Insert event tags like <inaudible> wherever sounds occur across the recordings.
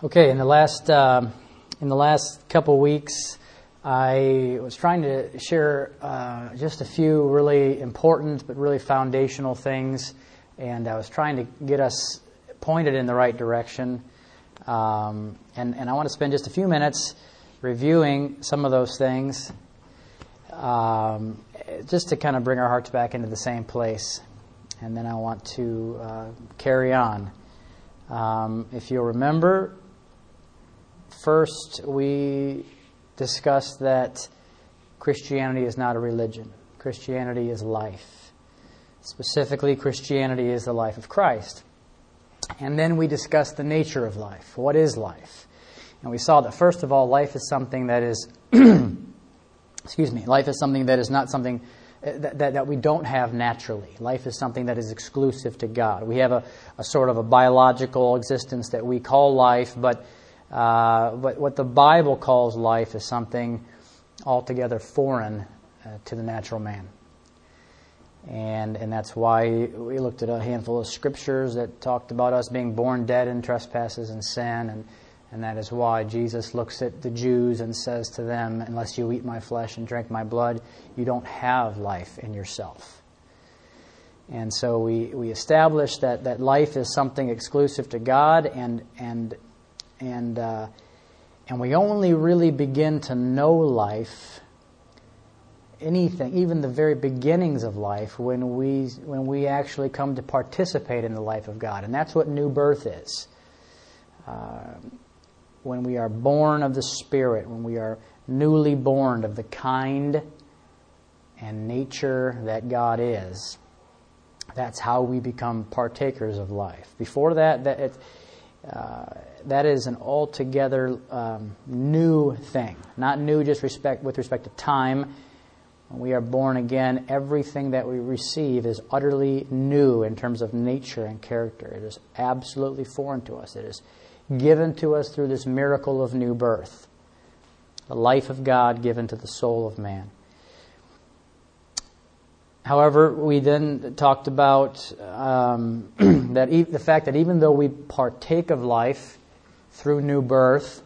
Okay, in the last um, in the last couple weeks, I was trying to share uh, just a few really important but really foundational things, and I was trying to get us pointed in the right direction. Um, and, and I want to spend just a few minutes reviewing some of those things, um, just to kind of bring our hearts back into the same place. And then I want to uh, carry on. Um, if you'll remember, First, we discussed that Christianity is not a religion, Christianity is life. Specifically, Christianity is the life of Christ. And then we discussed the nature of life. What is life? And we saw that, first of all, life is something that is, <clears throat> excuse me, life is something that is not something uh, that, that, that, we don't have naturally. Life is something that is exclusive to God. We have a, a sort of a biological existence that we call life, but uh, but what the Bible calls life is something altogether foreign uh, to the natural man. And, and that's why we looked at a handful of scriptures that talked about us being born dead in trespasses and sin. And, and that is why Jesus looks at the Jews and says to them, Unless you eat my flesh and drink my blood, you don't have life in yourself. And so we, we established that, that life is something exclusive to God, and, and and uh, and we only really begin to know life anything even the very beginnings of life when we when we actually come to participate in the life of God. And that's what new birth is. Uh, when we are born of the spirit when we are newly born of the kind and nature that God is that's how we become partakers of life. Before that that uh, that is an altogether um, new thing. Not new just respect with respect to time. When we are born again, everything that we receive is utterly new in terms of nature and character. It is absolutely foreign to us. It is given to us through this miracle of new birth, the life of God given to the soul of man. However, we then talked about um, <clears throat> that e- the fact that even though we partake of life through new birth,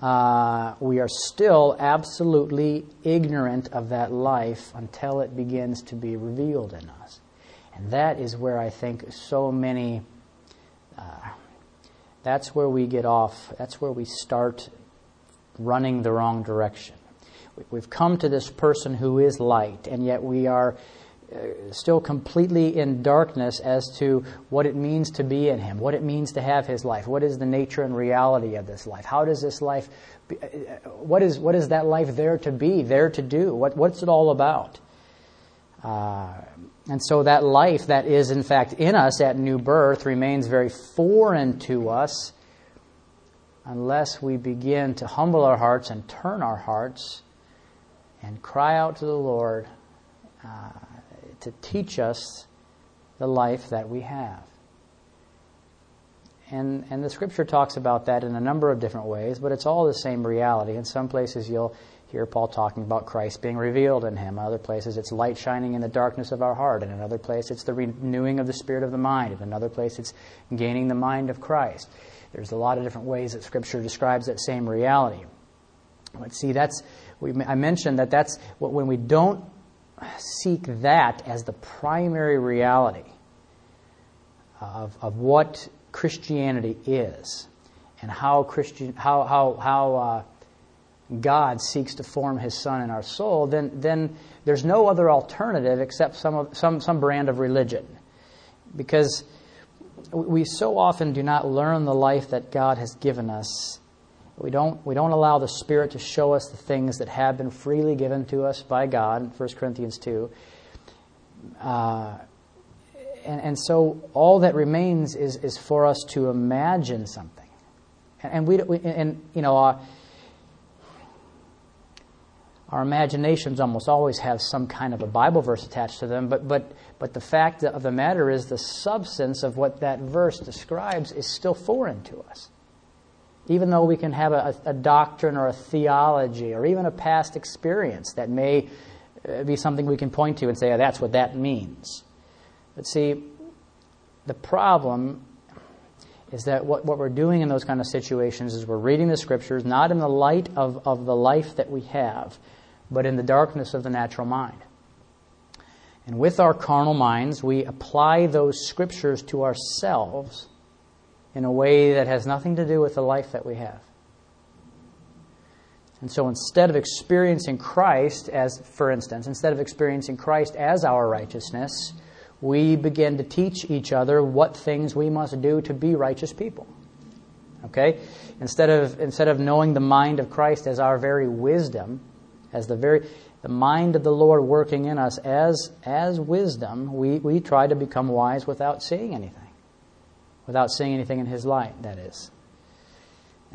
uh, we are still absolutely ignorant of that life until it begins to be revealed in us. And that is where I think so many, uh, that's where we get off, that's where we start running the wrong direction. We've come to this person who is light, and yet we are uh, still completely in darkness as to what it means to be in Him, what it means to have His life, what is the nature and reality of this life, how does this life, be, uh, what is what is that life there to be, there to do, what what's it all about? Uh, and so that life that is in fact in us at new birth remains very foreign to us unless we begin to humble our hearts and turn our hearts and cry out to the Lord uh, to teach us the life that we have. And, and the scripture talks about that in a number of different ways, but it's all the same reality. In some places, you'll hear Paul talking about Christ being revealed in him. In other places, it's light shining in the darkness of our heart. In another place, it's the renewing of the spirit of the mind. In another place, it's gaining the mind of Christ. There's a lot of different ways that Scripture describes that same reality. But see, that's we, I mentioned that that's what, when we don't seek that as the primary reality of, of what Christianity is and how Christian how how how uh, God seeks to form His Son in our soul, then then there's no other alternative except some of, some some brand of religion, because we so often do not learn the life that God has given us we don't, we don't allow the Spirit to show us the things that have been freely given to us by God, 1 Corinthians 2. Uh, and, and so all that remains is, is for us to imagine something. And, and we, we, and, you know, uh, our imaginations almost always have some kind of a Bible verse attached to them, but, but, but the fact of the matter is the substance of what that verse describes is still foreign to us. Even though we can have a, a doctrine or a theology or even a past experience that may uh, be something we can point to and say, oh, that's what that means. But see, the problem is that what, what we're doing in those kind of situations is we're reading the scriptures not in the light of, of the life that we have, but in the darkness of the natural mind. And with our carnal minds, we apply those scriptures to ourselves in a way that has nothing to do with the life that we have. And so instead of experiencing Christ as, for instance, instead of experiencing Christ as our righteousness, we begin to teach each other what things we must do to be righteous people. Okay? Instead of, instead of knowing the mind of Christ as our very wisdom, as the very the mind of the Lord working in us as, as wisdom, we, we try to become wise without seeing anything. Without seeing anything in His light, that is.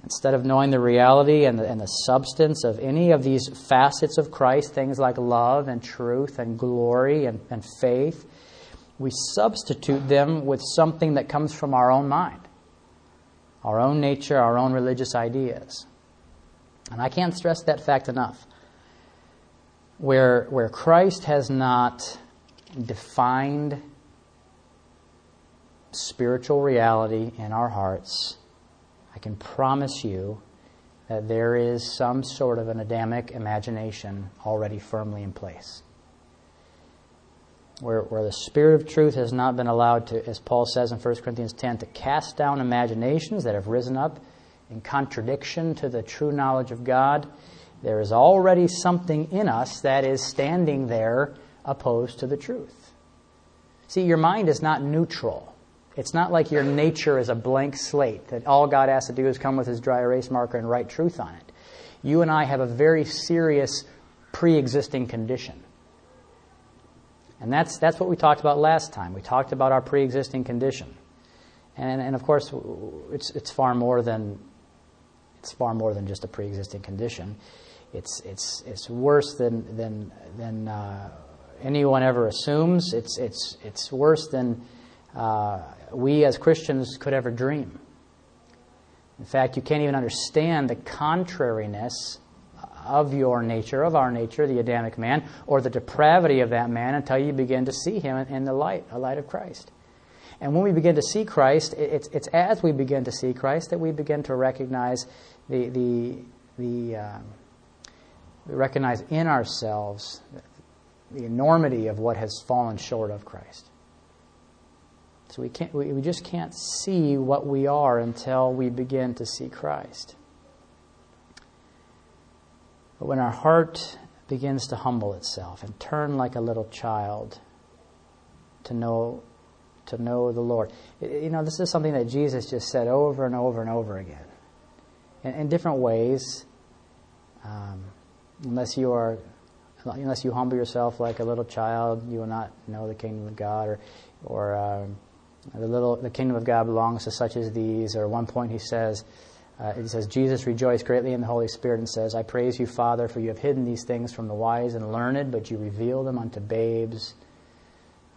Instead of knowing the reality and the, and the substance of any of these facets of Christ, things like love and truth and glory and, and faith, we substitute them with something that comes from our own mind, our own nature, our own religious ideas. And I can't stress that fact enough where, where Christ has not defined spiritual reality in our hearts, I can promise you that there is some sort of an Adamic imagination already firmly in place. Where, where the Spirit of truth has not been allowed to, as Paul says in 1 Corinthians 10, to cast down imaginations that have risen up in contradiction to the true knowledge of God there is already something in us that is standing there opposed to the truth. See, your mind is not neutral. It's not like your nature is a blank slate that all God has to do is come with his dry erase marker and write truth on it. You and I have a very serious pre existing condition. And that's, that's what we talked about last time. We talked about our pre existing condition. And, and of course, it's, it's, far more than, it's far more than just a pre existing condition it's it's it's worse than than than uh, anyone ever assumes. It's it's it's worse than uh, we as Christians could ever dream. In fact, you can't even understand the contrariness of your nature, of our nature, the Adamic man, or the depravity of that man until you begin to see him in the light, a light of Christ. And when we begin to see Christ, it's, it's as we begin to see Christ that we begin to recognize the, the, the, um, recognize in ourselves the enormity of what has fallen short of Christ. So we, can't, we, we just can't see what we are until we begin to see Christ. But when our heart begins to humble itself and turn like a little child to know to know the Lord. You know, this is something that Jesus just said over and over and over again in, in different ways. Um, unless you are unless you humble yourself like a little child, you will not know the kingdom of God. Or, or um, the little the kingdom of God belongs to such as these. Or at one point he says, uh, he says, Jesus rejoiced greatly in the Holy Spirit and says, I praise you, Father, for you have hidden these things from the wise and learned, but you reveal them unto babes.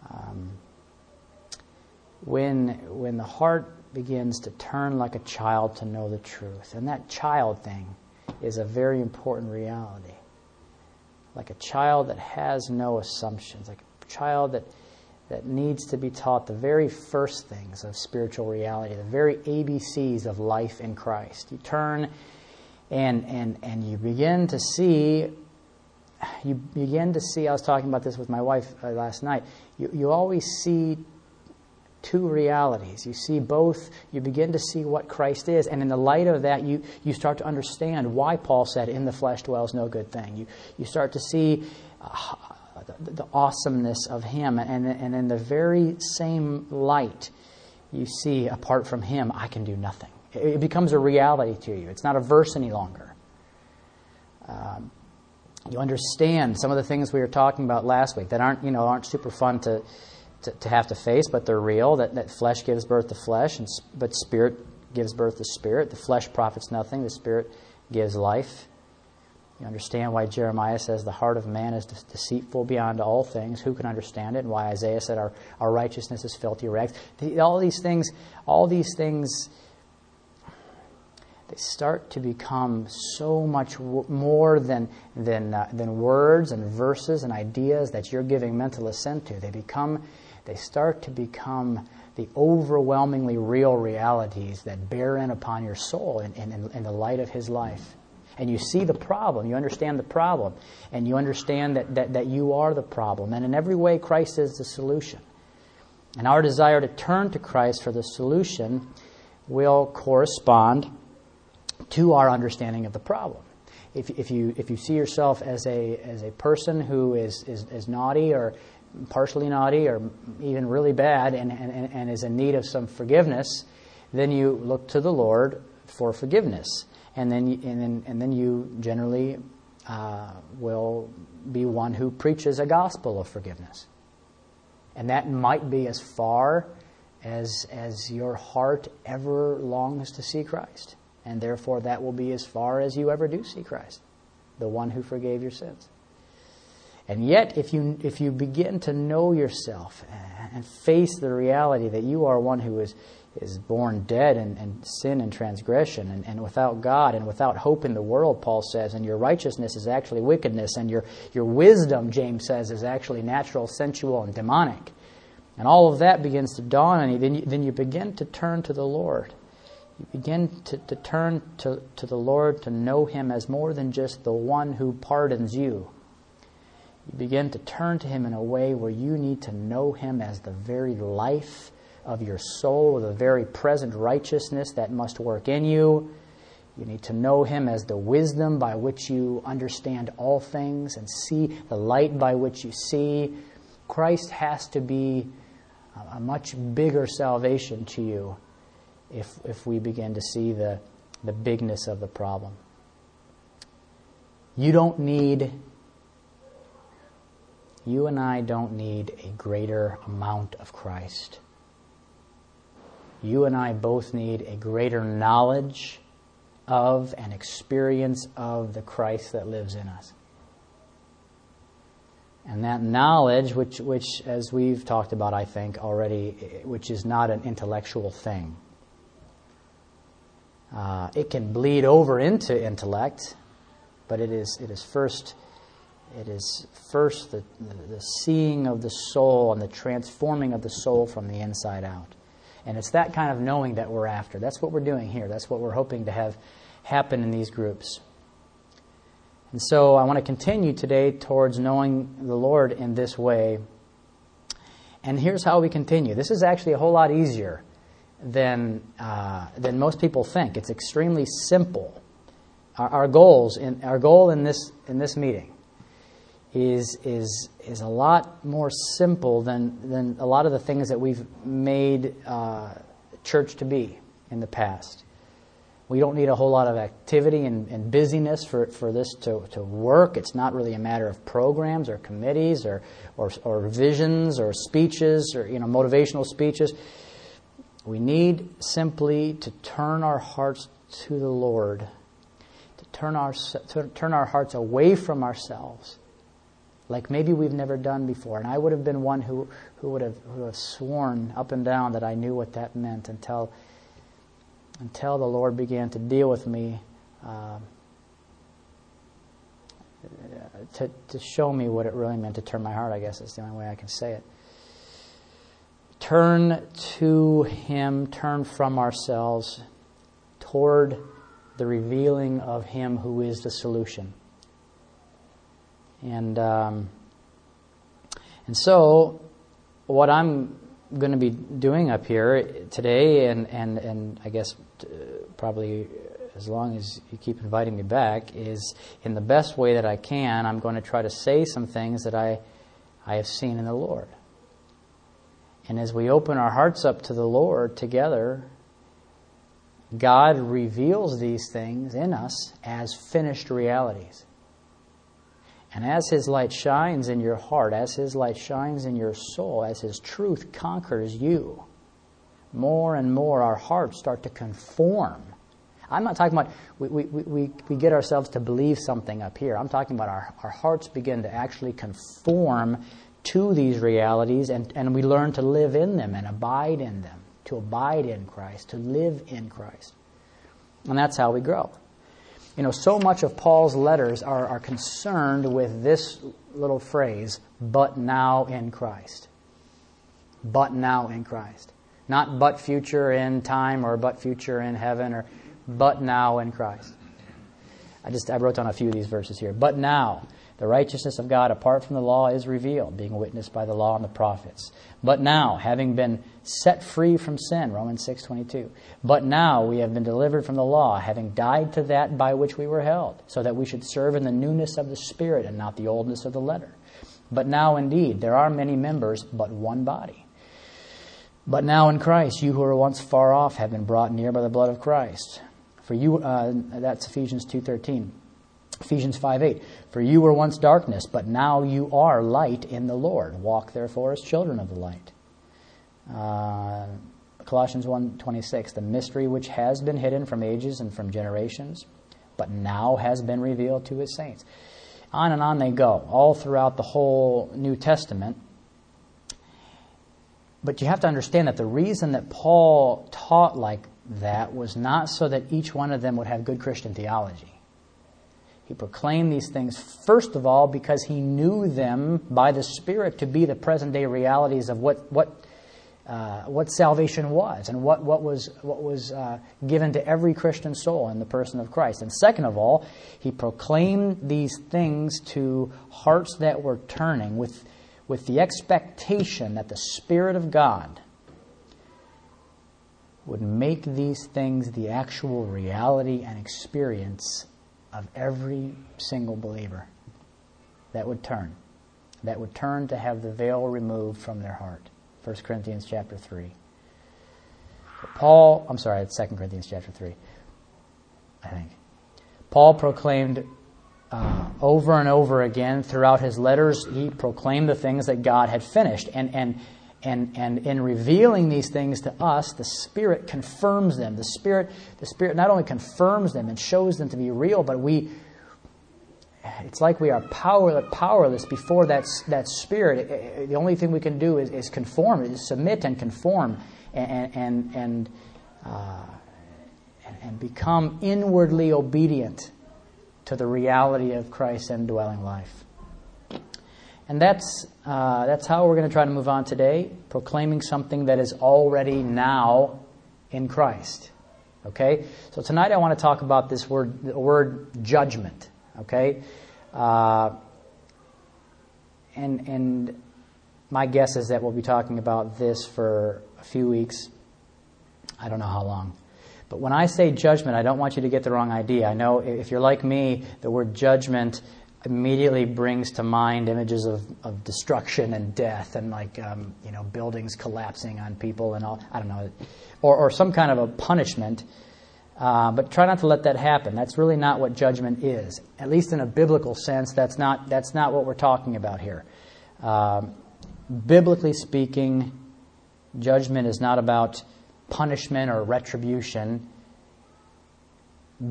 Um, when when the heart begins to turn like a child to know the truth, and that child thing is a very important reality. Like a child that has no assumptions, like a child that, that needs to be taught the very first things of spiritual reality, the very ABCs of life in Christ. You turn and, and, and you begin to see you begin to see, I was talking about this with my wife uh, last night, you, you always see two realities. You see both, you begin to see what Christ is, and in the light of that, you, you start to understand why Paul said, In the flesh dwells no good thing. You, you start to see uh, the, the, awesomeness of Him, and, and in the very same light, you see, apart from Him, I can do nothing. It, becomes a reality to you, it's not a verse any longer. Um, you understand some of the things we were talking about last week that aren't, you know, aren't super fun to to, to have to face, but they're real. That, that flesh gives birth to flesh, and, but spirit gives birth to spirit. The flesh profits nothing, the spirit gives life. You understand why Jeremiah says the heart of man is deceitful beyond all things. Who can understand it? And why Isaiah said our, our righteousness is filthy rags. all these things, all these things, they start to become so much more than, than, uh, than words and verses and ideas that you're giving mental assent to. They become they start to become the overwhelmingly real realities that bear in upon your soul in, in, in the light of His life. And you see the problem, you understand the problem, and you understand that, that, that you are the problem. And in every way, Christ is the solution. And our desire to turn to Christ for the solution will correspond to our understanding of the problem. If, if, you, if you see yourself as a, as a person who is, is, is naughty or partially naughty or even really bad and, and, and is in need of some forgiveness, then you look to the Lord for forgiveness. And then, and then, and then you generally uh, will be one who preaches a gospel of forgiveness. And that might be as far as, as your heart ever longs to see Christ. And therefore, that will be as far as you ever do see Christ, the one who forgave your sins. And yet, if you, if you begin to know yourself and face the reality that you are one who is, is born dead in, in sin and transgression and, and without God and without hope in the world, Paul says, and your righteousness is actually wickedness, and your, your wisdom, James says, is actually natural, sensual, and demonic. And all of that begins to dawn on you, then you, then you begin to turn to the Lord. You begin to, to turn to, to the Lord to know Him as more than just the one who pardons you you begin to turn to Him in a way where you need to know Him as the very life of your soul, the very present righteousness that must work in you. You need to know Him as the wisdom by which you understand all things and see the light by which you see. Christ has to be a much bigger salvation to you if, if we begin to see the, the bigness of the problem. You don't need you and I don't need a greater amount of Christ. You and I both need a greater knowledge of and experience of the Christ that lives in us. And that knowledge, which, which, as we've talked about, I think already, which is not an intellectual thing. Uh, it can bleed over into intellect, but it is, it is first it is first the, the, the seeing of the soul and the transforming of the soul from the inside out. And it's that kind of knowing that we're after. That's what we're doing here. That's what we're hoping to have happen in these groups. And so I want to continue today towards knowing the Lord in this way. And here's how we continue. This is actually a whole lot easier than, uh, than most people think. It's extremely simple. Our, our goals in, our goal in this, in this meeting is, is, is a lot more simple than, than a lot of the things that we've made uh, church to be in the past. We don't need a whole lot of activity and, and, busyness for, for this to, to work. It's not really a matter of programs or committees or, or, or visions or speeches or you know, motivational speeches. We need simply to turn our hearts to the Lord, to turn our, to turn our hearts away from ourselves like maybe we've never done before. And I would have been one who, who, would, have, who would have sworn up and down that I knew what that meant until, until the Lord began to deal with me uh, to, to show me what it really meant to turn my heart, I guess is the only way I can say it. Turn to Him, turn from ourselves toward the revealing of Him who is the solution. And um, and so, what I'm going to be doing up here today, and and and I guess uh, probably as long as you keep inviting me back, is in the best way that I can. I'm going to try to say some things that I I have seen in the Lord. And as we open our hearts up to the Lord together, God reveals these things in us as finished realities. And as His light shines in your heart, as His light shines in your soul, as His truth conquers you, more and more our hearts start to conform. I'm not talking about we, we, we, we get ourselves to believe something up here. I'm talking about our, our hearts begin to actually conform to these realities and, and we learn to live in them and abide in them, to abide in Christ, to live in Christ. And that's how we grow. You know, so much of Paul's letters are, are concerned with this little phrase, but now in Christ. but now in Christ. Not but future in time or but future in heaven or but now in Christ. I just I wrote down a few of these verses here. But now the righteousness of God apart from the law is revealed, being witnessed by the law and the prophets. But now, having been set free from sin, Romans 6:22. But now we have been delivered from the law, having died to that by which we were held, so that we should serve in the newness of the spirit and not the oldness of the letter. But now indeed there are many members, but one body. But now in Christ, you who were once far off have been brought near by the blood of Christ. For you, uh, that's Ephesians 2.13. Ephesians 5.8. For you were once darkness, but now you are light in the Lord. Walk therefore as children of the light. Uh, Colossians 1.26. The mystery which has been hidden from ages and from generations, but now has been revealed to his saints. On and on they go, all throughout the whole New Testament. But you have to understand that the reason that Paul taught like that was not so that each one of them would have good Christian theology. He proclaimed these things, first of all, because he knew them by the Spirit to be the present day realities of what, what, uh, what salvation was and what, what was, what was uh, given to every Christian soul in the person of Christ. And second of all, he proclaimed these things to hearts that were turning with with the expectation that the Spirit of God would make these things the actual reality and experience of every single believer that would turn, that would turn to have the veil removed from their heart. 1 Corinthians chapter 3. Paul, I'm sorry, it's 2 Corinthians chapter 3, I think. Paul proclaimed uh, over and over again throughout his letters, he proclaimed the things that God had finished. And, and, and, and in revealing these things to us, the Spirit confirms them. The Spirit, the Spirit not only confirms them and shows them to be real, but we, it's like we are power, powerless before that, that Spirit. The only thing we can do is, is conform, is submit and conform and, and, and, uh, and become inwardly obedient to the reality of Christ's indwelling life. And that's, uh, that's how we're going to try to move on today, proclaiming something that is already now in Christ. Okay? So tonight I want to talk about this word, the word judgment. Okay? Uh, and, and my guess is that we'll be talking about this for a few weeks. I don't know how long. But when I say judgment, I don't want you to get the wrong idea. I know if you're like me, the word judgment immediately brings to mind images of, of destruction and death and like um, you know buildings collapsing on people and all I don't know or, or some kind of a punishment. Uh, but try not to let that happen. That's really not what judgment is. At least in a biblical sense that's not that's not what we're talking about here. Um, biblically speaking judgment is not about punishment or retribution.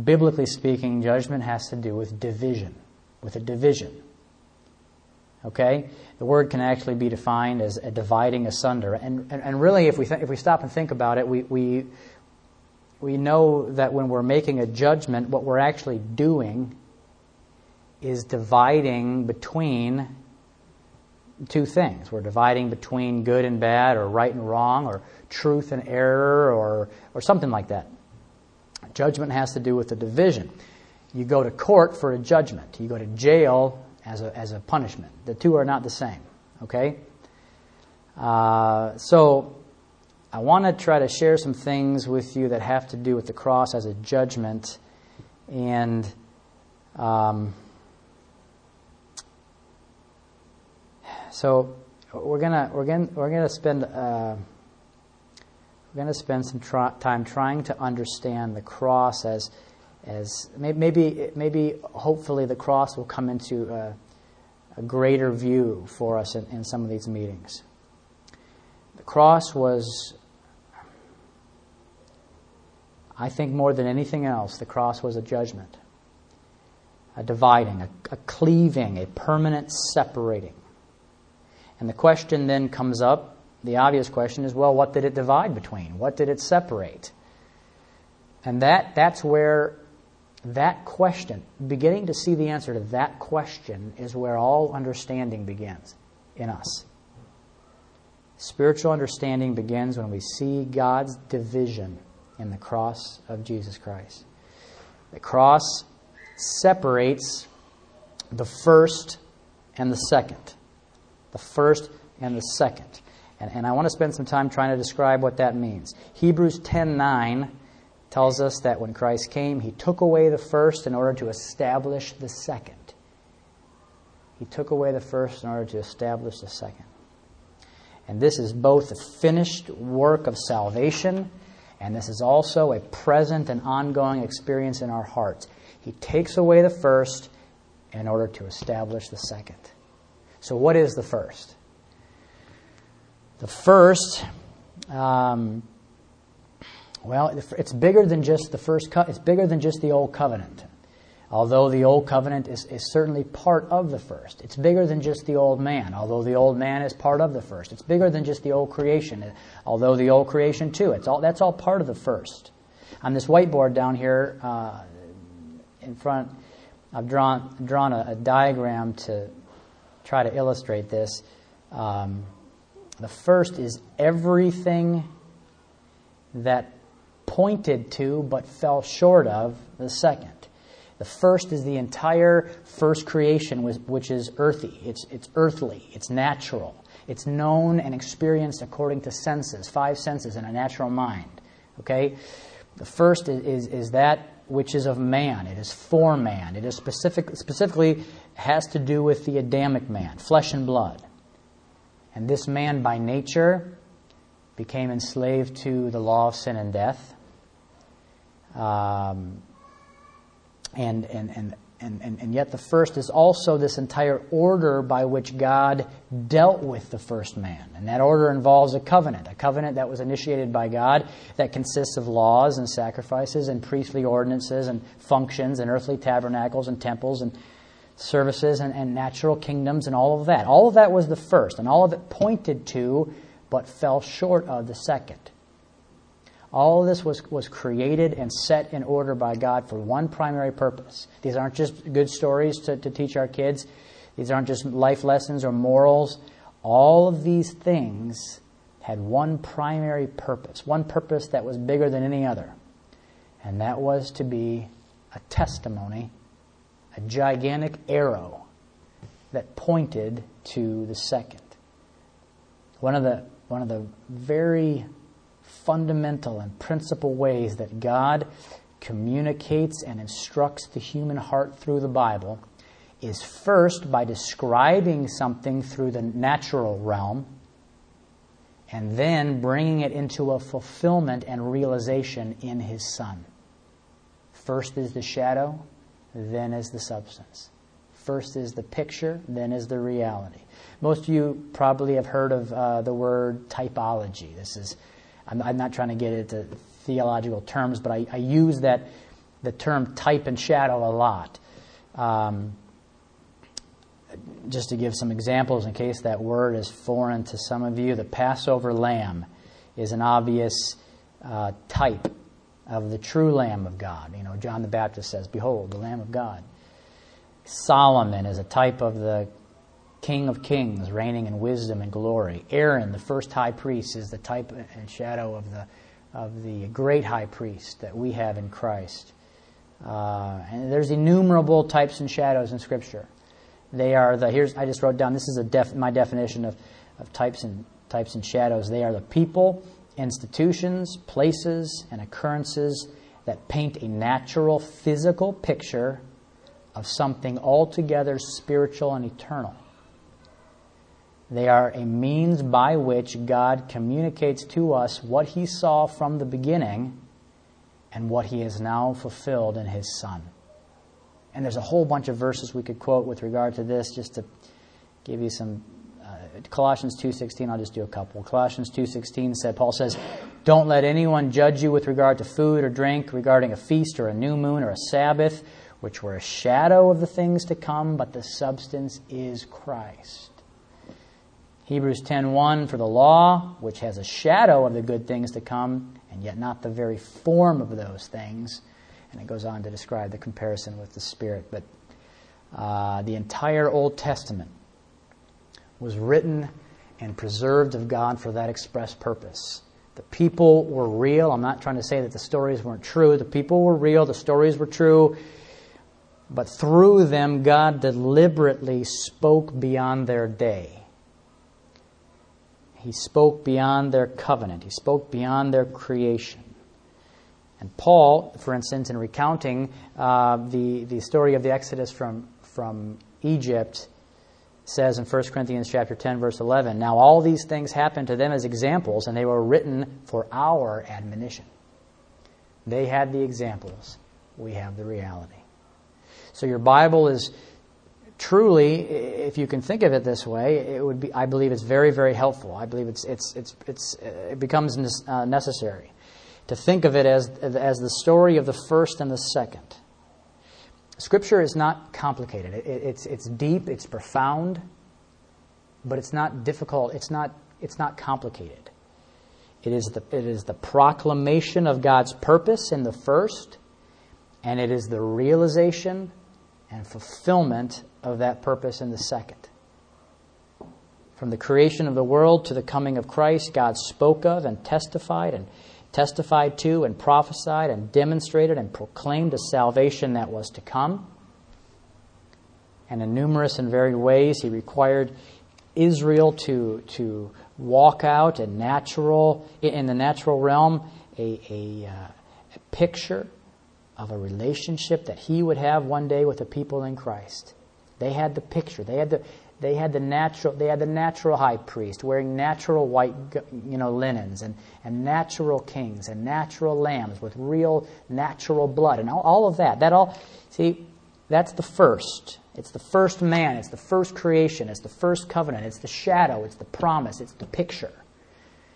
Biblically speaking, judgment has to do with division, with a division. Okay? The word can actually be defined as a dividing asunder. And, and, and really, if we, th- if we stop and think about it, we, we, we know that when we're making a judgment, what we're actually doing is dividing between two things. We're dividing between good and bad, or right and wrong, or truth and error, or, or something like that. Judgment has to do with the division. You go to court for a judgment, you go to jail as a, as a punishment. The two are not the same, okay? Uh, so, I want to try to share some things with you that have to do with the cross as a judgment and. Um, So we're gonna we're gonna we're gonna spend uh, we're gonna spend some time trying to understand the cross as as maybe maybe hopefully the cross will come into a, a greater view for us in, in some of these meetings. The cross was, I think, more than anything else, the cross was a judgment, a dividing, a, a cleaving, a permanent separating. And the question then comes up the obvious question is well, what did it divide between? What did it separate? And that, that's where that question, beginning to see the answer to that question, is where all understanding begins in us. Spiritual understanding begins when we see God's division in the cross of Jesus Christ. The cross separates the first and the second. The first and the second. And, and I want to spend some time trying to describe what that means. Hebrews 10:9 tells us that when Christ came, he took away the first in order to establish the second. He took away the first in order to establish the second. And this is both the finished work of salvation, and this is also a present and ongoing experience in our hearts. He takes away the first in order to establish the second. So, what is the first? The first, um, well, it's bigger than just the first. Co- it's bigger than just the old covenant. Although the old covenant is, is certainly part of the first. It's bigger than just the old man, although the old man is part of the first. It's bigger than just the old creation, although the old creation too. It's all, that's all part of the first. On this whiteboard down here uh, in front, I've drawn, drawn a, a, diagram to try to illustrate this. Um, the first is everything that pointed to but fell short of the second. The first is the entire first creation, which is earthy. It's, it's earthly. It's natural. It's known and experienced according to senses, five senses in a natural mind. Okay? The first is, is, is that which is of man. It is for man. It is specific, specifically has to do with the Adamic man, flesh and blood. And this man, by nature, became enslaved to the law of sin and death. Um, and, and, and, and, and, yet the first is also this entire order by which God dealt with the first man. And that order involves a covenant, a covenant that was initiated by God that consists of laws and sacrifices and priestly ordinances and functions and earthly tabernacles and temples and services and, and natural kingdoms and all of that. All of that was the first, and all of it pointed to but fell short of the second. All of this was, was created and set in order by God for one primary purpose. These aren't just good stories to, to teach our kids, these aren't just life lessons or morals. All of these things had one primary purpose, one purpose that was bigger than any other, and that was to be a testimony, a gigantic arrow that pointed to the second. One of the, one of the very fundamental and principal ways that God communicates and instructs the human heart through the Bible is first by describing something through the natural realm and then bringing it into a fulfillment and realization in His Son. First is the shadow, then is the substance. First is the picture, then is the reality. Most of you probably have heard of uh, the word typology. This is I'm, I'm not trying to get into theological terms, but I, I, use that the term type and shadow a lot. Um, just to give some examples in case that word is foreign to some of you, the Passover lamb is an obvious uh, type of the true Lamb of God. You know, John the Baptist says, Behold, the Lamb of God. Solomon is a type of the King of Kings, reigning in wisdom and glory. Aaron, the first high priest, is the type and shadow of the, of the great high priest that we have in Christ. Uh, and there's innumerable types and shadows in Scripture. They are the here's I just wrote down. This is a def, my definition of, of types and types and shadows. They are the people, institutions, places, and occurrences that paint a natural physical picture of something altogether spiritual and eternal. They are a means by which God communicates to us what He saw from the beginning and what He has now fulfilled in His Son. And there's a whole bunch of verses we could quote with regard to this, just to give you some. Uh, Colossians 2:16. I'll just do a couple. Colossians 2:16 said Paul says, "Don't let anyone judge you with regard to food or drink, regarding a feast or a new moon or a Sabbath, which were a shadow of the things to come, but the substance is Christ." Hebrews 10:1 for the law, which has a shadow of the good things to come, and yet not the very form of those things. And it goes on to describe the comparison with the Spirit. But uh, the entire Old Testament was written and preserved of God for that express purpose. The people were real. I'm not trying to say that the stories weren't true. The people were real, the stories were true. But through them, God deliberately spoke beyond their day. He spoke beyond their covenant. He spoke beyond their creation. And Paul, for instance, in recounting uh, the, the story of the Exodus from, from Egypt, says in 1 Corinthians chapter 10 verse 11, "Now all these things happened to them as examples and they were written for our admonition." They had the examples, we have the reality. So your Bible is truly, if you can think of it this way, it would be. I believe it's very, very helpful. I believe it's it's it's, it's it becomes uh, necessary to think of it as as the story of the first and the second. Scripture is not complicated. It, it's it's deep. It's profound, but it's not difficult. It's not it's not complicated. It is the it is the proclamation of God's purpose in the first, and it is the realization and fulfillment of that purpose in the second. From the creation of the world to the coming of Christ, God spoke of and testified and testified to and prophesied and demonstrated and proclaimed a salvation that was to come. And in numerous and varied ways, he required Israel to, to walk out a natural, in the natural realm a, a, uh, a picture of a relationship that he would have one day with the people in Christ. They had the picture. They had the they had the natural they had the natural high priest wearing natural white you know linens and, and natural kings and natural lambs with real natural blood and all, all of that. That all see that's the first. It's the first man, it's the first creation, it's the first covenant, it's the shadow, it's the promise, it's the picture.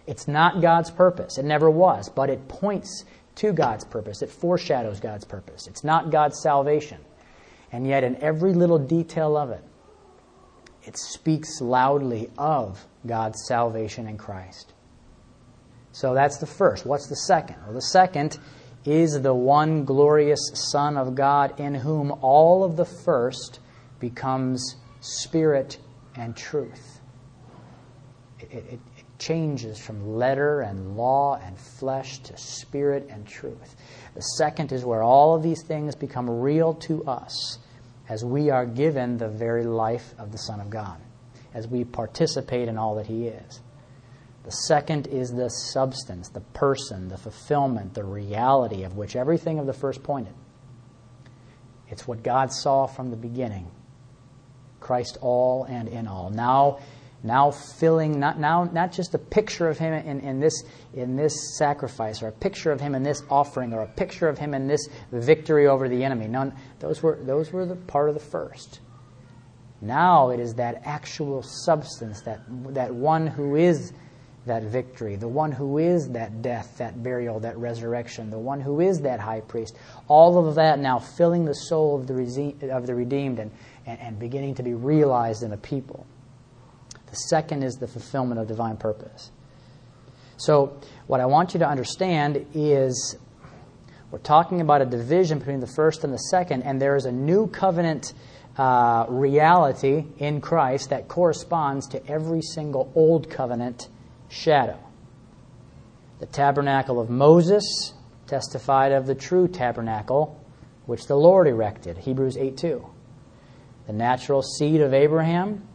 It's not God's purpose. It never was, but it points to God's purpose. It foreshadows God's purpose. It's not God's salvation. And yet, in every little detail of it, it speaks loudly of God's salvation in Christ. So that's the first. What's the second? Well, the second is the one glorious Son of God in whom all of the first becomes spirit and truth. It, it, changes from letter and law and flesh to spirit and truth. The second is where all of these things become real to us as we are given the very life of the Son of God, as we participate in all that He is. The second is the substance, the person, the fulfillment, the reality of which everything of the first pointed. It's what God saw from the beginning Christ all and in all. Now, now filling not now not just a picture of him in, in this in this sacrifice or a picture of him in this offering or a picture of him in this victory over the enemy. None those were those were the part of the first. Now it is that actual substance, that that one who is that victory, the one who is that death, that burial, that resurrection, the one who is that high priest. All of that now filling the soul of the, of the redeemed and, and, and beginning to be realized in a people. The second is the fulfillment of divine purpose. So, what I want you to understand is we're talking about a division between the first and the second, and there is a new covenant uh, reality in Christ that corresponds to every single old covenant shadow. The tabernacle of Moses testified of the true tabernacle which the Lord erected, Hebrews 8 2. The natural seed of Abraham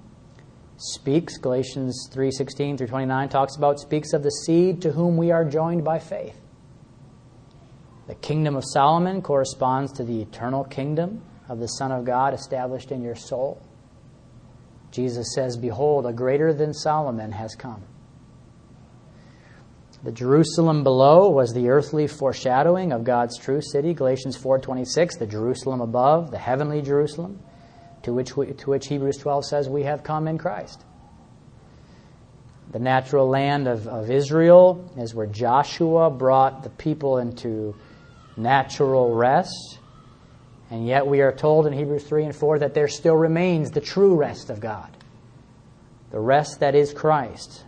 speaks galatians 3.16 through 29 talks about speaks of the seed to whom we are joined by faith. The kingdom of solomon corresponds to the eternal kingdom of the son of god established in your soul. Jesus says behold a greater than solomon has come. The jerusalem below was the earthly foreshadowing of god's true city galatians 4.26 the jerusalem above the heavenly jerusalem to which, we, to which Hebrews 12 says we have come in Christ. The natural land of, of Israel is where Joshua brought the people into natural rest. And yet we are told in Hebrews 3 and 4 that there still remains the true rest of God, the rest that is Christ.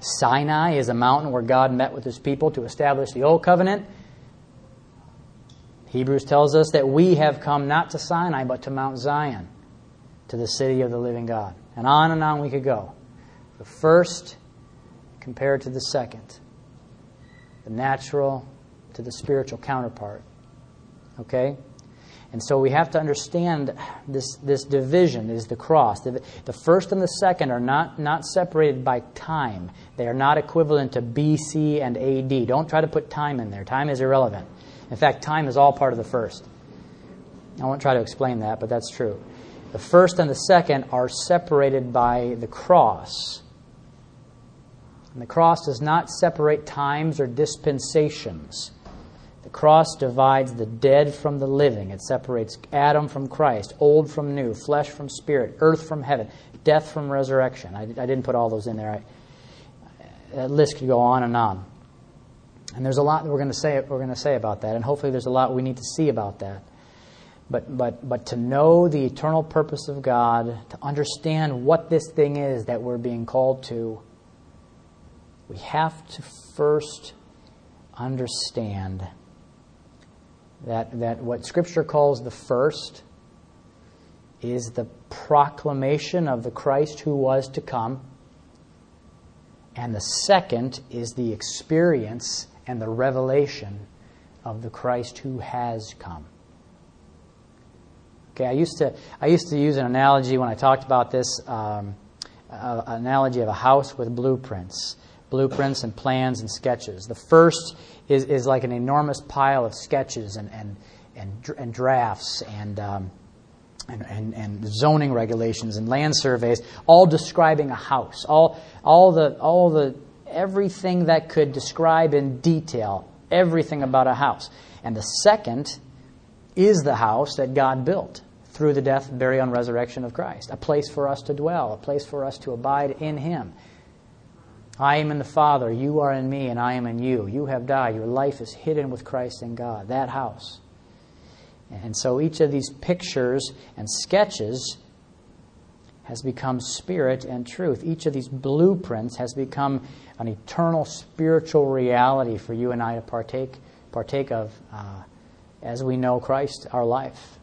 Sinai is a mountain where God met with his people to establish the old covenant. Hebrews tells us that we have come not to Sinai, but to Mount Zion, to the city of the living God. And on and on we could go. The first compared to the second. The natural to the spiritual counterpart. Okay? And so we have to understand this, this division is the cross. The, the, first and the second are not, not separated by time. They are not equivalent to BC and AD. Don't try to put time in there. Time is irrelevant. In fact, time is all part of the first. I won't try to explain that, but that's true. The first and the second are separated by the cross. And the cross does not separate times or dispensations. The cross divides the dead from the living. It separates Adam from Christ, old from new, flesh from spirit, earth from heaven, death from resurrection. I, I didn't put all those in there. I, that list could go on and on. And there's a lot that we're going to say we're going to say about that, and hopefully there's a lot we need to see about that. But but but to know the eternal purpose of God, to understand what this thing is that we're being called to, we have to first understand that, that what Scripture calls the first is the proclamation of the Christ who was to come, and the second is the experience and the revelation of the Christ who has come. Okay, I used to I used to use an analogy when I talked about this, um, uh, analogy of a house with blueprints blueprints and plans and sketches. The first is, is like an enormous pile of sketches and, and, and, and drafts and, um, and, and, and, zoning regulations and land surveys, all describing a house, all, all, the, all the, everything that could describe in detail everything about a house. And the second is the house that God built through the death, burial, and resurrection of Christ. A place for us to dwell, a place for us to abide in Him. I am in the Father, you are in me, and I am in you. You have died. Your life is hidden with Christ in God. That house. And so each of these pictures and sketches has become spirit and truth. Each of these blueprints has become an eternal spiritual reality for you and I to partake, partake of uh, as we know Christ, our life.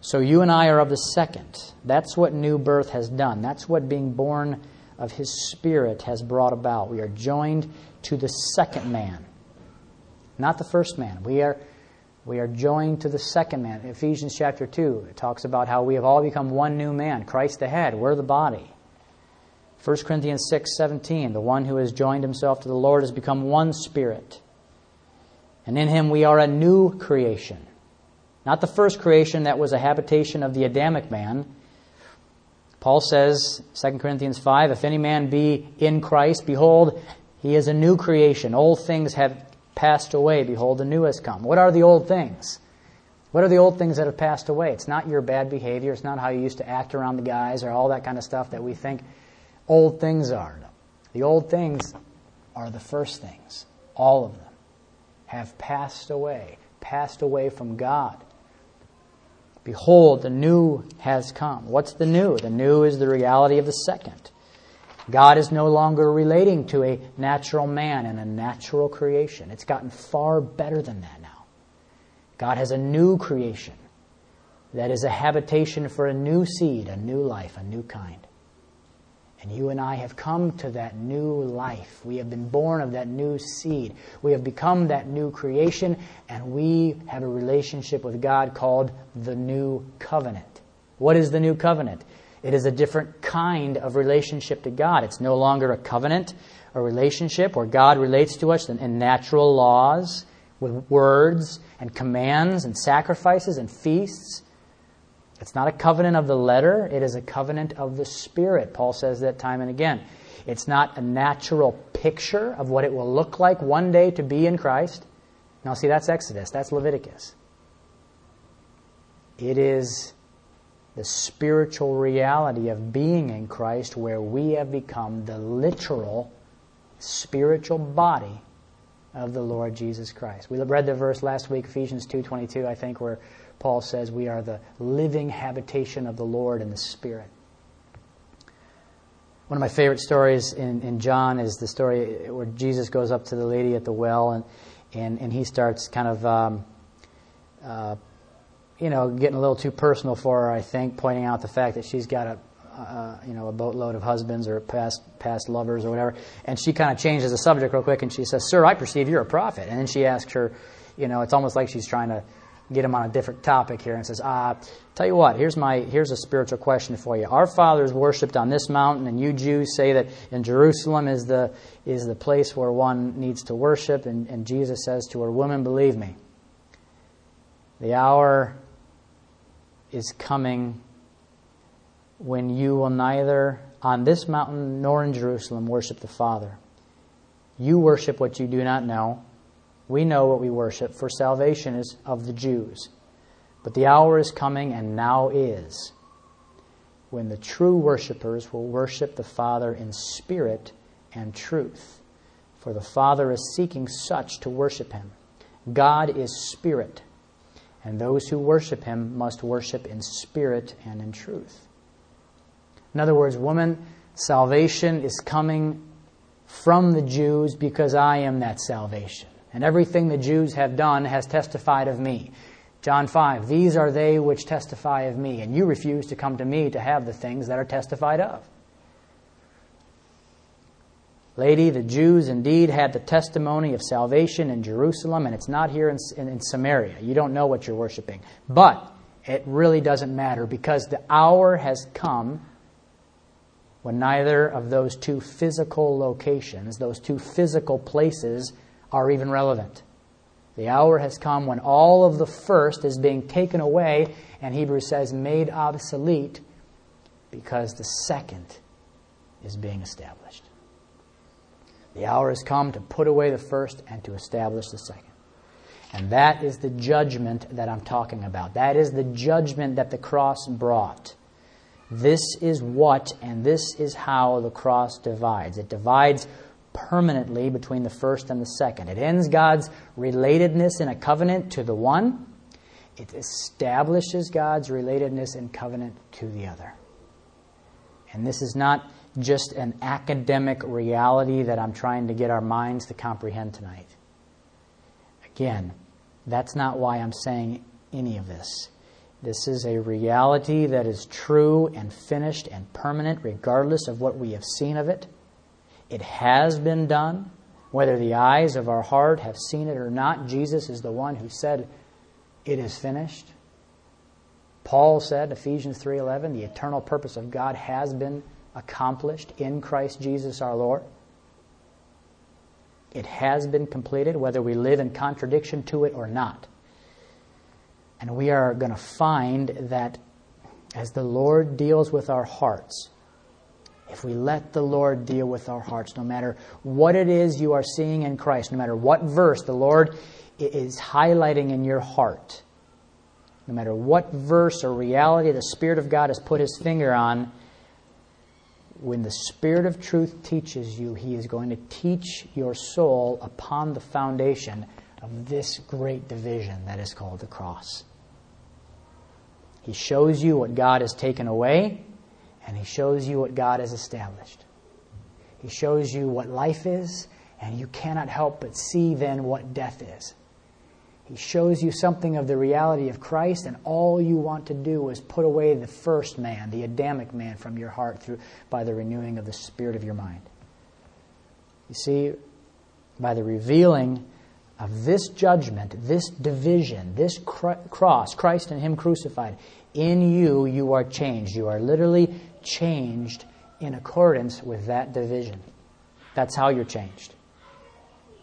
So you and I are of the second. That's what new birth has done. That's what being born of His Spirit has brought about. We are joined to the second man, not the first man. We are, we are joined to the second man. Ephesians chapter 2 it talks about how we have all become one new man Christ the head, we're the body. 1 Corinthians 6 17, the one who has joined himself to the Lord has become one spirit. And in him we are a new creation. Not the first creation that was a habitation of the Adamic man, Paul says, 2 Corinthians 5, if any man be in Christ, behold, he is a new creation. Old things have passed away. Behold, the new has come. What are the old things? What are the old things that have passed away? It's not your bad behavior. It's not how you used to act around the guys or all that kind of stuff that we think old things are. The old things are the first things. All of them have passed away, passed away from God. Behold, the new has come. What's the new? The new is the reality of the second. God is no longer relating to a natural man and a natural creation. It's gotten far better than that now. God has a new creation that is a habitation for a new seed, a new life, a new kind. And you and I have come to that new life. We have been born of that new seed. We have become that new creation, and we have a relationship with God called the new covenant. What is the new covenant? It is a different kind of relationship to God. It's no longer a covenant, a relationship where God relates to us in natural laws, with words and commands and sacrifices and feasts. It's not a covenant of the letter, it is a covenant of the Spirit. Paul says that time and again. It's not a natural picture of what it will look like one day to be in Christ. Now, see, that's Exodus, that's Leviticus. It is the spiritual reality of being in Christ where we have become the literal spiritual body of the Lord Jesus Christ. We read the verse last week, Ephesians 2.22, I think, where Paul says we are the living habitation of the Lord in the Spirit. One of my favorite stories in, in John is the story where Jesus goes up to the lady at the well and, and, and he starts kind of, um, uh, you know, getting a little too personal for her, I think, pointing out the fact that she's got a, uh, you know, a boatload of husbands or past past lovers or whatever. And she kind of changes the subject real quick, and she says, "Sir, I perceive you're a prophet." And then she asks her, you know, it's almost like she's trying to get him on a different topic here, and says, "Ah, tell you what, here's my here's a spiritual question for you. Our fathers worshipped on this mountain, and you Jews say that in Jerusalem is the is the place where one needs to worship." And, and Jesus says to her, "Woman, believe me, the hour is coming." when you will neither on this mountain nor in Jerusalem worship the Father. You worship what you do not know. We know what we worship, for salvation is of the Jews. But the hour is coming, and now is, when the true worshippers will worship the Father in spirit and truth. For the Father is seeking such to worship him. God is spirit, and those who worship him must worship in spirit and in truth. In other words, woman, salvation is coming from the Jews because I am that salvation. And everything the Jews have done has testified of me. John 5, these are they which testify of me, and you refuse to come to me to have the things that are testified of. Lady, the Jews indeed had the testimony of salvation in Jerusalem, and it's not here in, in, in, Samaria. You don't know what you're worshiping. But it really doesn't matter because the hour has come when neither of those two physical locations, those two physical places, are even relevant. The hour has come when all of the first is being taken away, and Hebrews says made obsolete, because the second is being established. The hour has come to put away the first and to establish the second. And that is the judgment that I'm talking about. That is the judgment that the cross brought. This is what and this is how the cross divides. It divides permanently between the first and the second. It ends God's relatedness in a covenant to the one, it establishes God's relatedness in covenant to the other. And this is not just an academic reality that I'm trying to get our minds to comprehend tonight. Again, that's not why I'm saying any of this. This is a reality that is true and finished and permanent, regardless of what we have seen of it. It has been done. Whether the eyes of our heart have seen it or not, Jesus is the one who said, It is finished. Paul said, Ephesians 3:11, the eternal purpose of God has been accomplished in Christ Jesus our Lord. It has been completed, whether we live in contradiction to it or not. And we are going to find that as the Lord deals with our hearts, if we let the Lord deal with our hearts, no matter what it is you are seeing in Christ, no matter what verse the Lord is highlighting in your heart, no matter what verse or reality the Spirit of God has put His finger on, when the Spirit of truth teaches you, He is going to teach your soul upon the foundation of this great division that is called the cross. He shows you what God has taken away, and He shows you what God has established. He shows you what life is, and you cannot help but see then what death is. He shows you something of the reality of Christ, and all you want to do is put away the first man, the Adamic man, from your heart through by the renewing of the spirit of your mind. You see, by the revealing of this judgment, this division, this cross, Christ and Him crucified, in you, you are changed. You are literally changed in accordance with that division. That's how you're changed.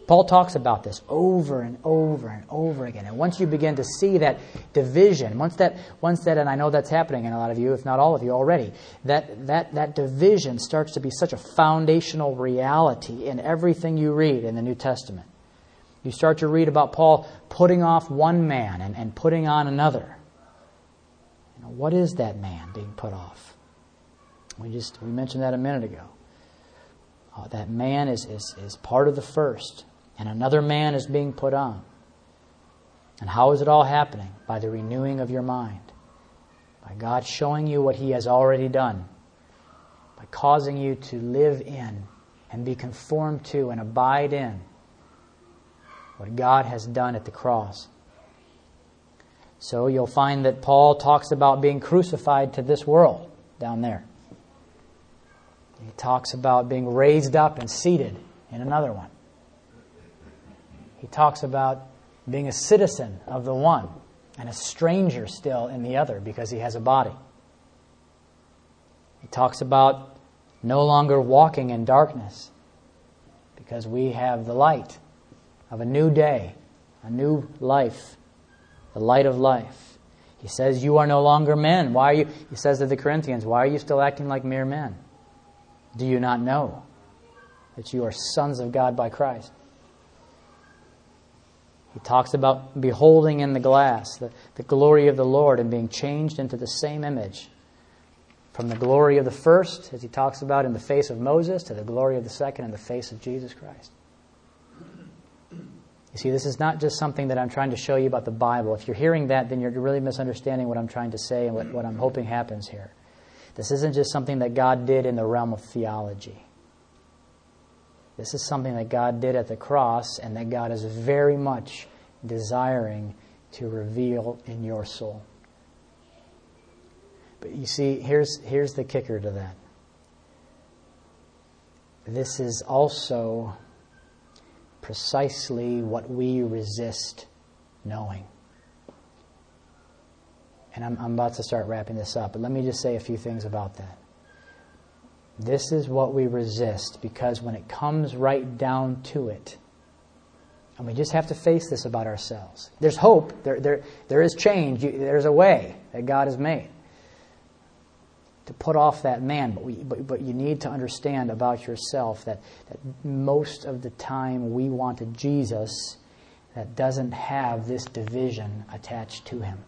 Paul talks about this over and over and over again. And once you begin to see that division, once that, once that, and I know that's happening in a lot of you, if not all of you already, that, that, that division starts to be such a foundational reality in everything you read in the New Testament. You start to read about Paul putting off one man and, and putting on another. You know, what is that man being put off? We just we mentioned that a minute ago. Uh, that man is, is, is part of the first, and another man is being put on. And how is it all happening? By the renewing of your mind. By God showing you what He has already done. By causing you to live in and be conformed to and abide in what God has done at the cross. So you'll find that Paul talks about being crucified to this world down there. He talks about being raised up and seated in another one. He talks about being a citizen of the one and a stranger still in the other because he has a body. He talks about no longer walking in darkness because we have the light of a new day, a new life, the light of life. He says, You are no longer men. Why are you? He says to the Corinthians, Why are you still acting like mere men? Do you not know that you are sons of God by Christ? He talks about beholding in the glass the, the glory of the Lord and being changed into the same image. From the glory of the first, as he talks about in the face of Moses, to the glory of the second in the face of Jesus Christ. You see, this is not just something that I'm trying to show you about the Bible. If you're hearing that, then you're really misunderstanding what I'm trying to say and what, what I'm hoping happens here. This isn't just something that God did in the realm of theology. This is something that God did at the cross and that God is very much desiring to reveal in your soul. But you see, here's, here's the kicker to that. This is also precisely what we resist knowing. And I'm, I'm about to start wrapping this up, but let me just say a few things about that. This is what we resist because when it comes right down to it, and we just have to face this about ourselves. There's hope, there, there, there is change, there's a way that God has made to put off that man. But, we, but, but you need to understand about yourself that, that most of the time we want a Jesus that doesn't have this division attached to him.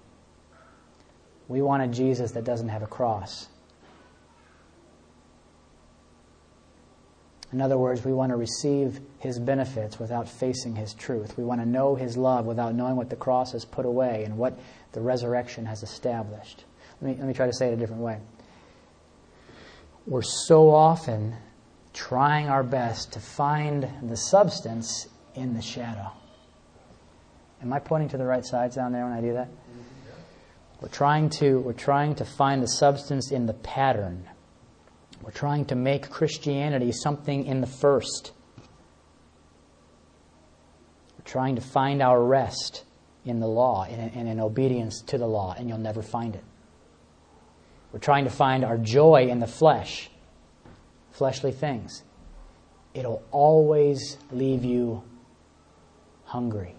We want a Jesus that doesn't have a cross. In other words, we want to receive his benefits without facing his truth. We want to know his love without knowing what the cross has put away and what the resurrection has established. Let me, let me try to say it a different way. We're so often trying our best to find the substance in the shadow. Am I pointing to the right sides down there when I do that? Mm-hmm. We're trying to, we're trying to find the substance in the pattern we're trying to make Christianity something in the first. We're trying to find our rest in the law and in obedience to the law, and you'll never find it. We're trying to find our joy in the flesh, fleshly things. It'll always leave you hungry.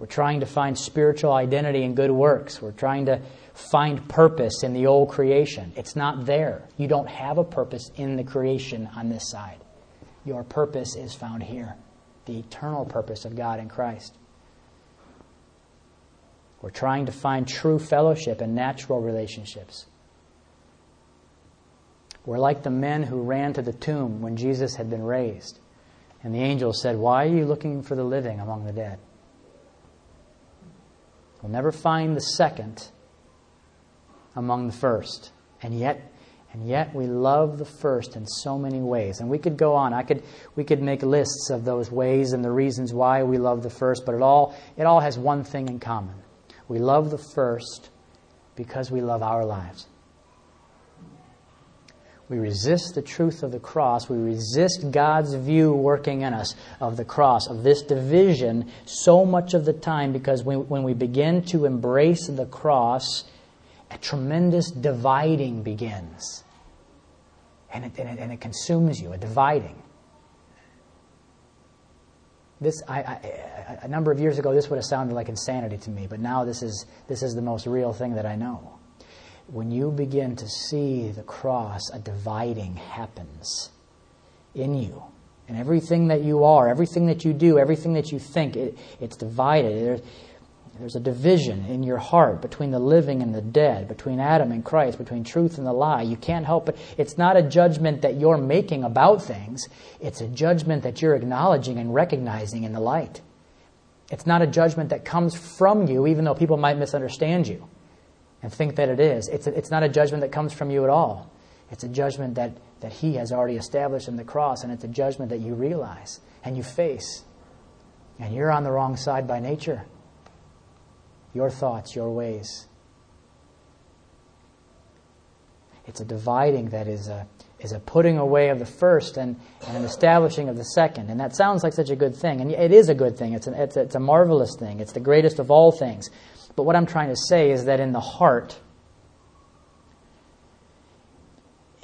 We're trying to find spiritual identity in good works. We're trying to find purpose in the old creation. It's not there. You don't have a purpose in the creation on this side. Your purpose is found here the eternal purpose of God in Christ. We're trying to find true fellowship and natural relationships. We're like the men who ran to the tomb when Jesus had been raised. And the angel said, Why are you looking for the living among the dead? We'll never find the second among the first. And yet, and yet we love the first in so many ways. And we could go on. I could, we could make lists of those ways and the reasons why we love the first, but it all, it all has one thing in common. We love the first because we love our lives. We resist the truth of the cross. We resist God's view working in us of the cross, of this division, so much of the time because we, when we begin to embrace the cross, a tremendous dividing begins. And it, and it, and it consumes you, a dividing. This, I, I, a number of years ago, this would have sounded like insanity to me, but now this is, this is the most real thing that I know. When you begin to see the cross, a dividing happens in you. And everything that you are, everything that you do, everything that you think, it, it's divided. There's, there's a division in your heart between the living and the dead, between Adam and Christ, between truth and the lie. You can't help it. It's not a judgment that you're making about things, it's a judgment that you're acknowledging and recognizing in the light. It's not a judgment that comes from you, even though people might misunderstand you and think that it is. It's, a, it's not a judgment that comes from you at all. It's a judgment that, that He has already established in the cross, and it's a judgment that you realize and you face. And you're on the wrong side by nature your thoughts, your ways. It's a dividing that is, a, is a putting away of the first and, and an establishing of the second. And that sounds like such a good thing. And it is a good thing. It's, an, it's, it's a marvelous thing. It's the greatest of all things. But what I'm trying to say is that in the heart,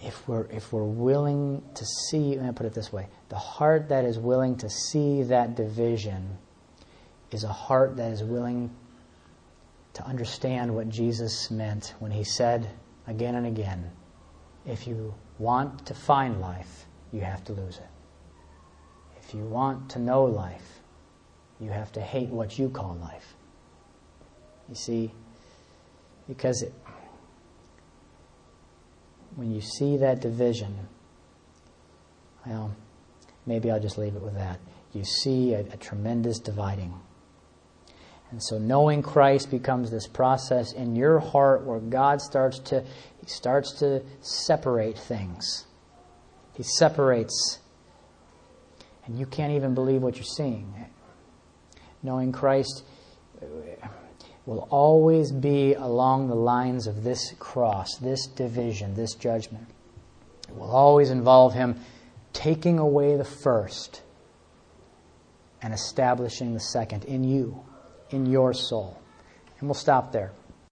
if we're, if we're willing to see, let me put it this way the heart that is willing to see that division is a heart that is willing to understand what Jesus meant when he said again and again, if you want to find life, you have to lose it. If you want to know life, you have to hate what you call life. You see, because it, when you see that division, well, maybe I'll just leave it with that. You see a, a tremendous dividing. And so knowing Christ becomes this process in your heart where God starts to he starts to separate things. He separates and you can't even believe what you're seeing. Knowing Christ will always be along the lines of this cross, this division, this judgment. It will always involve him taking away the first and establishing the second in you in your soul. And we'll stop there.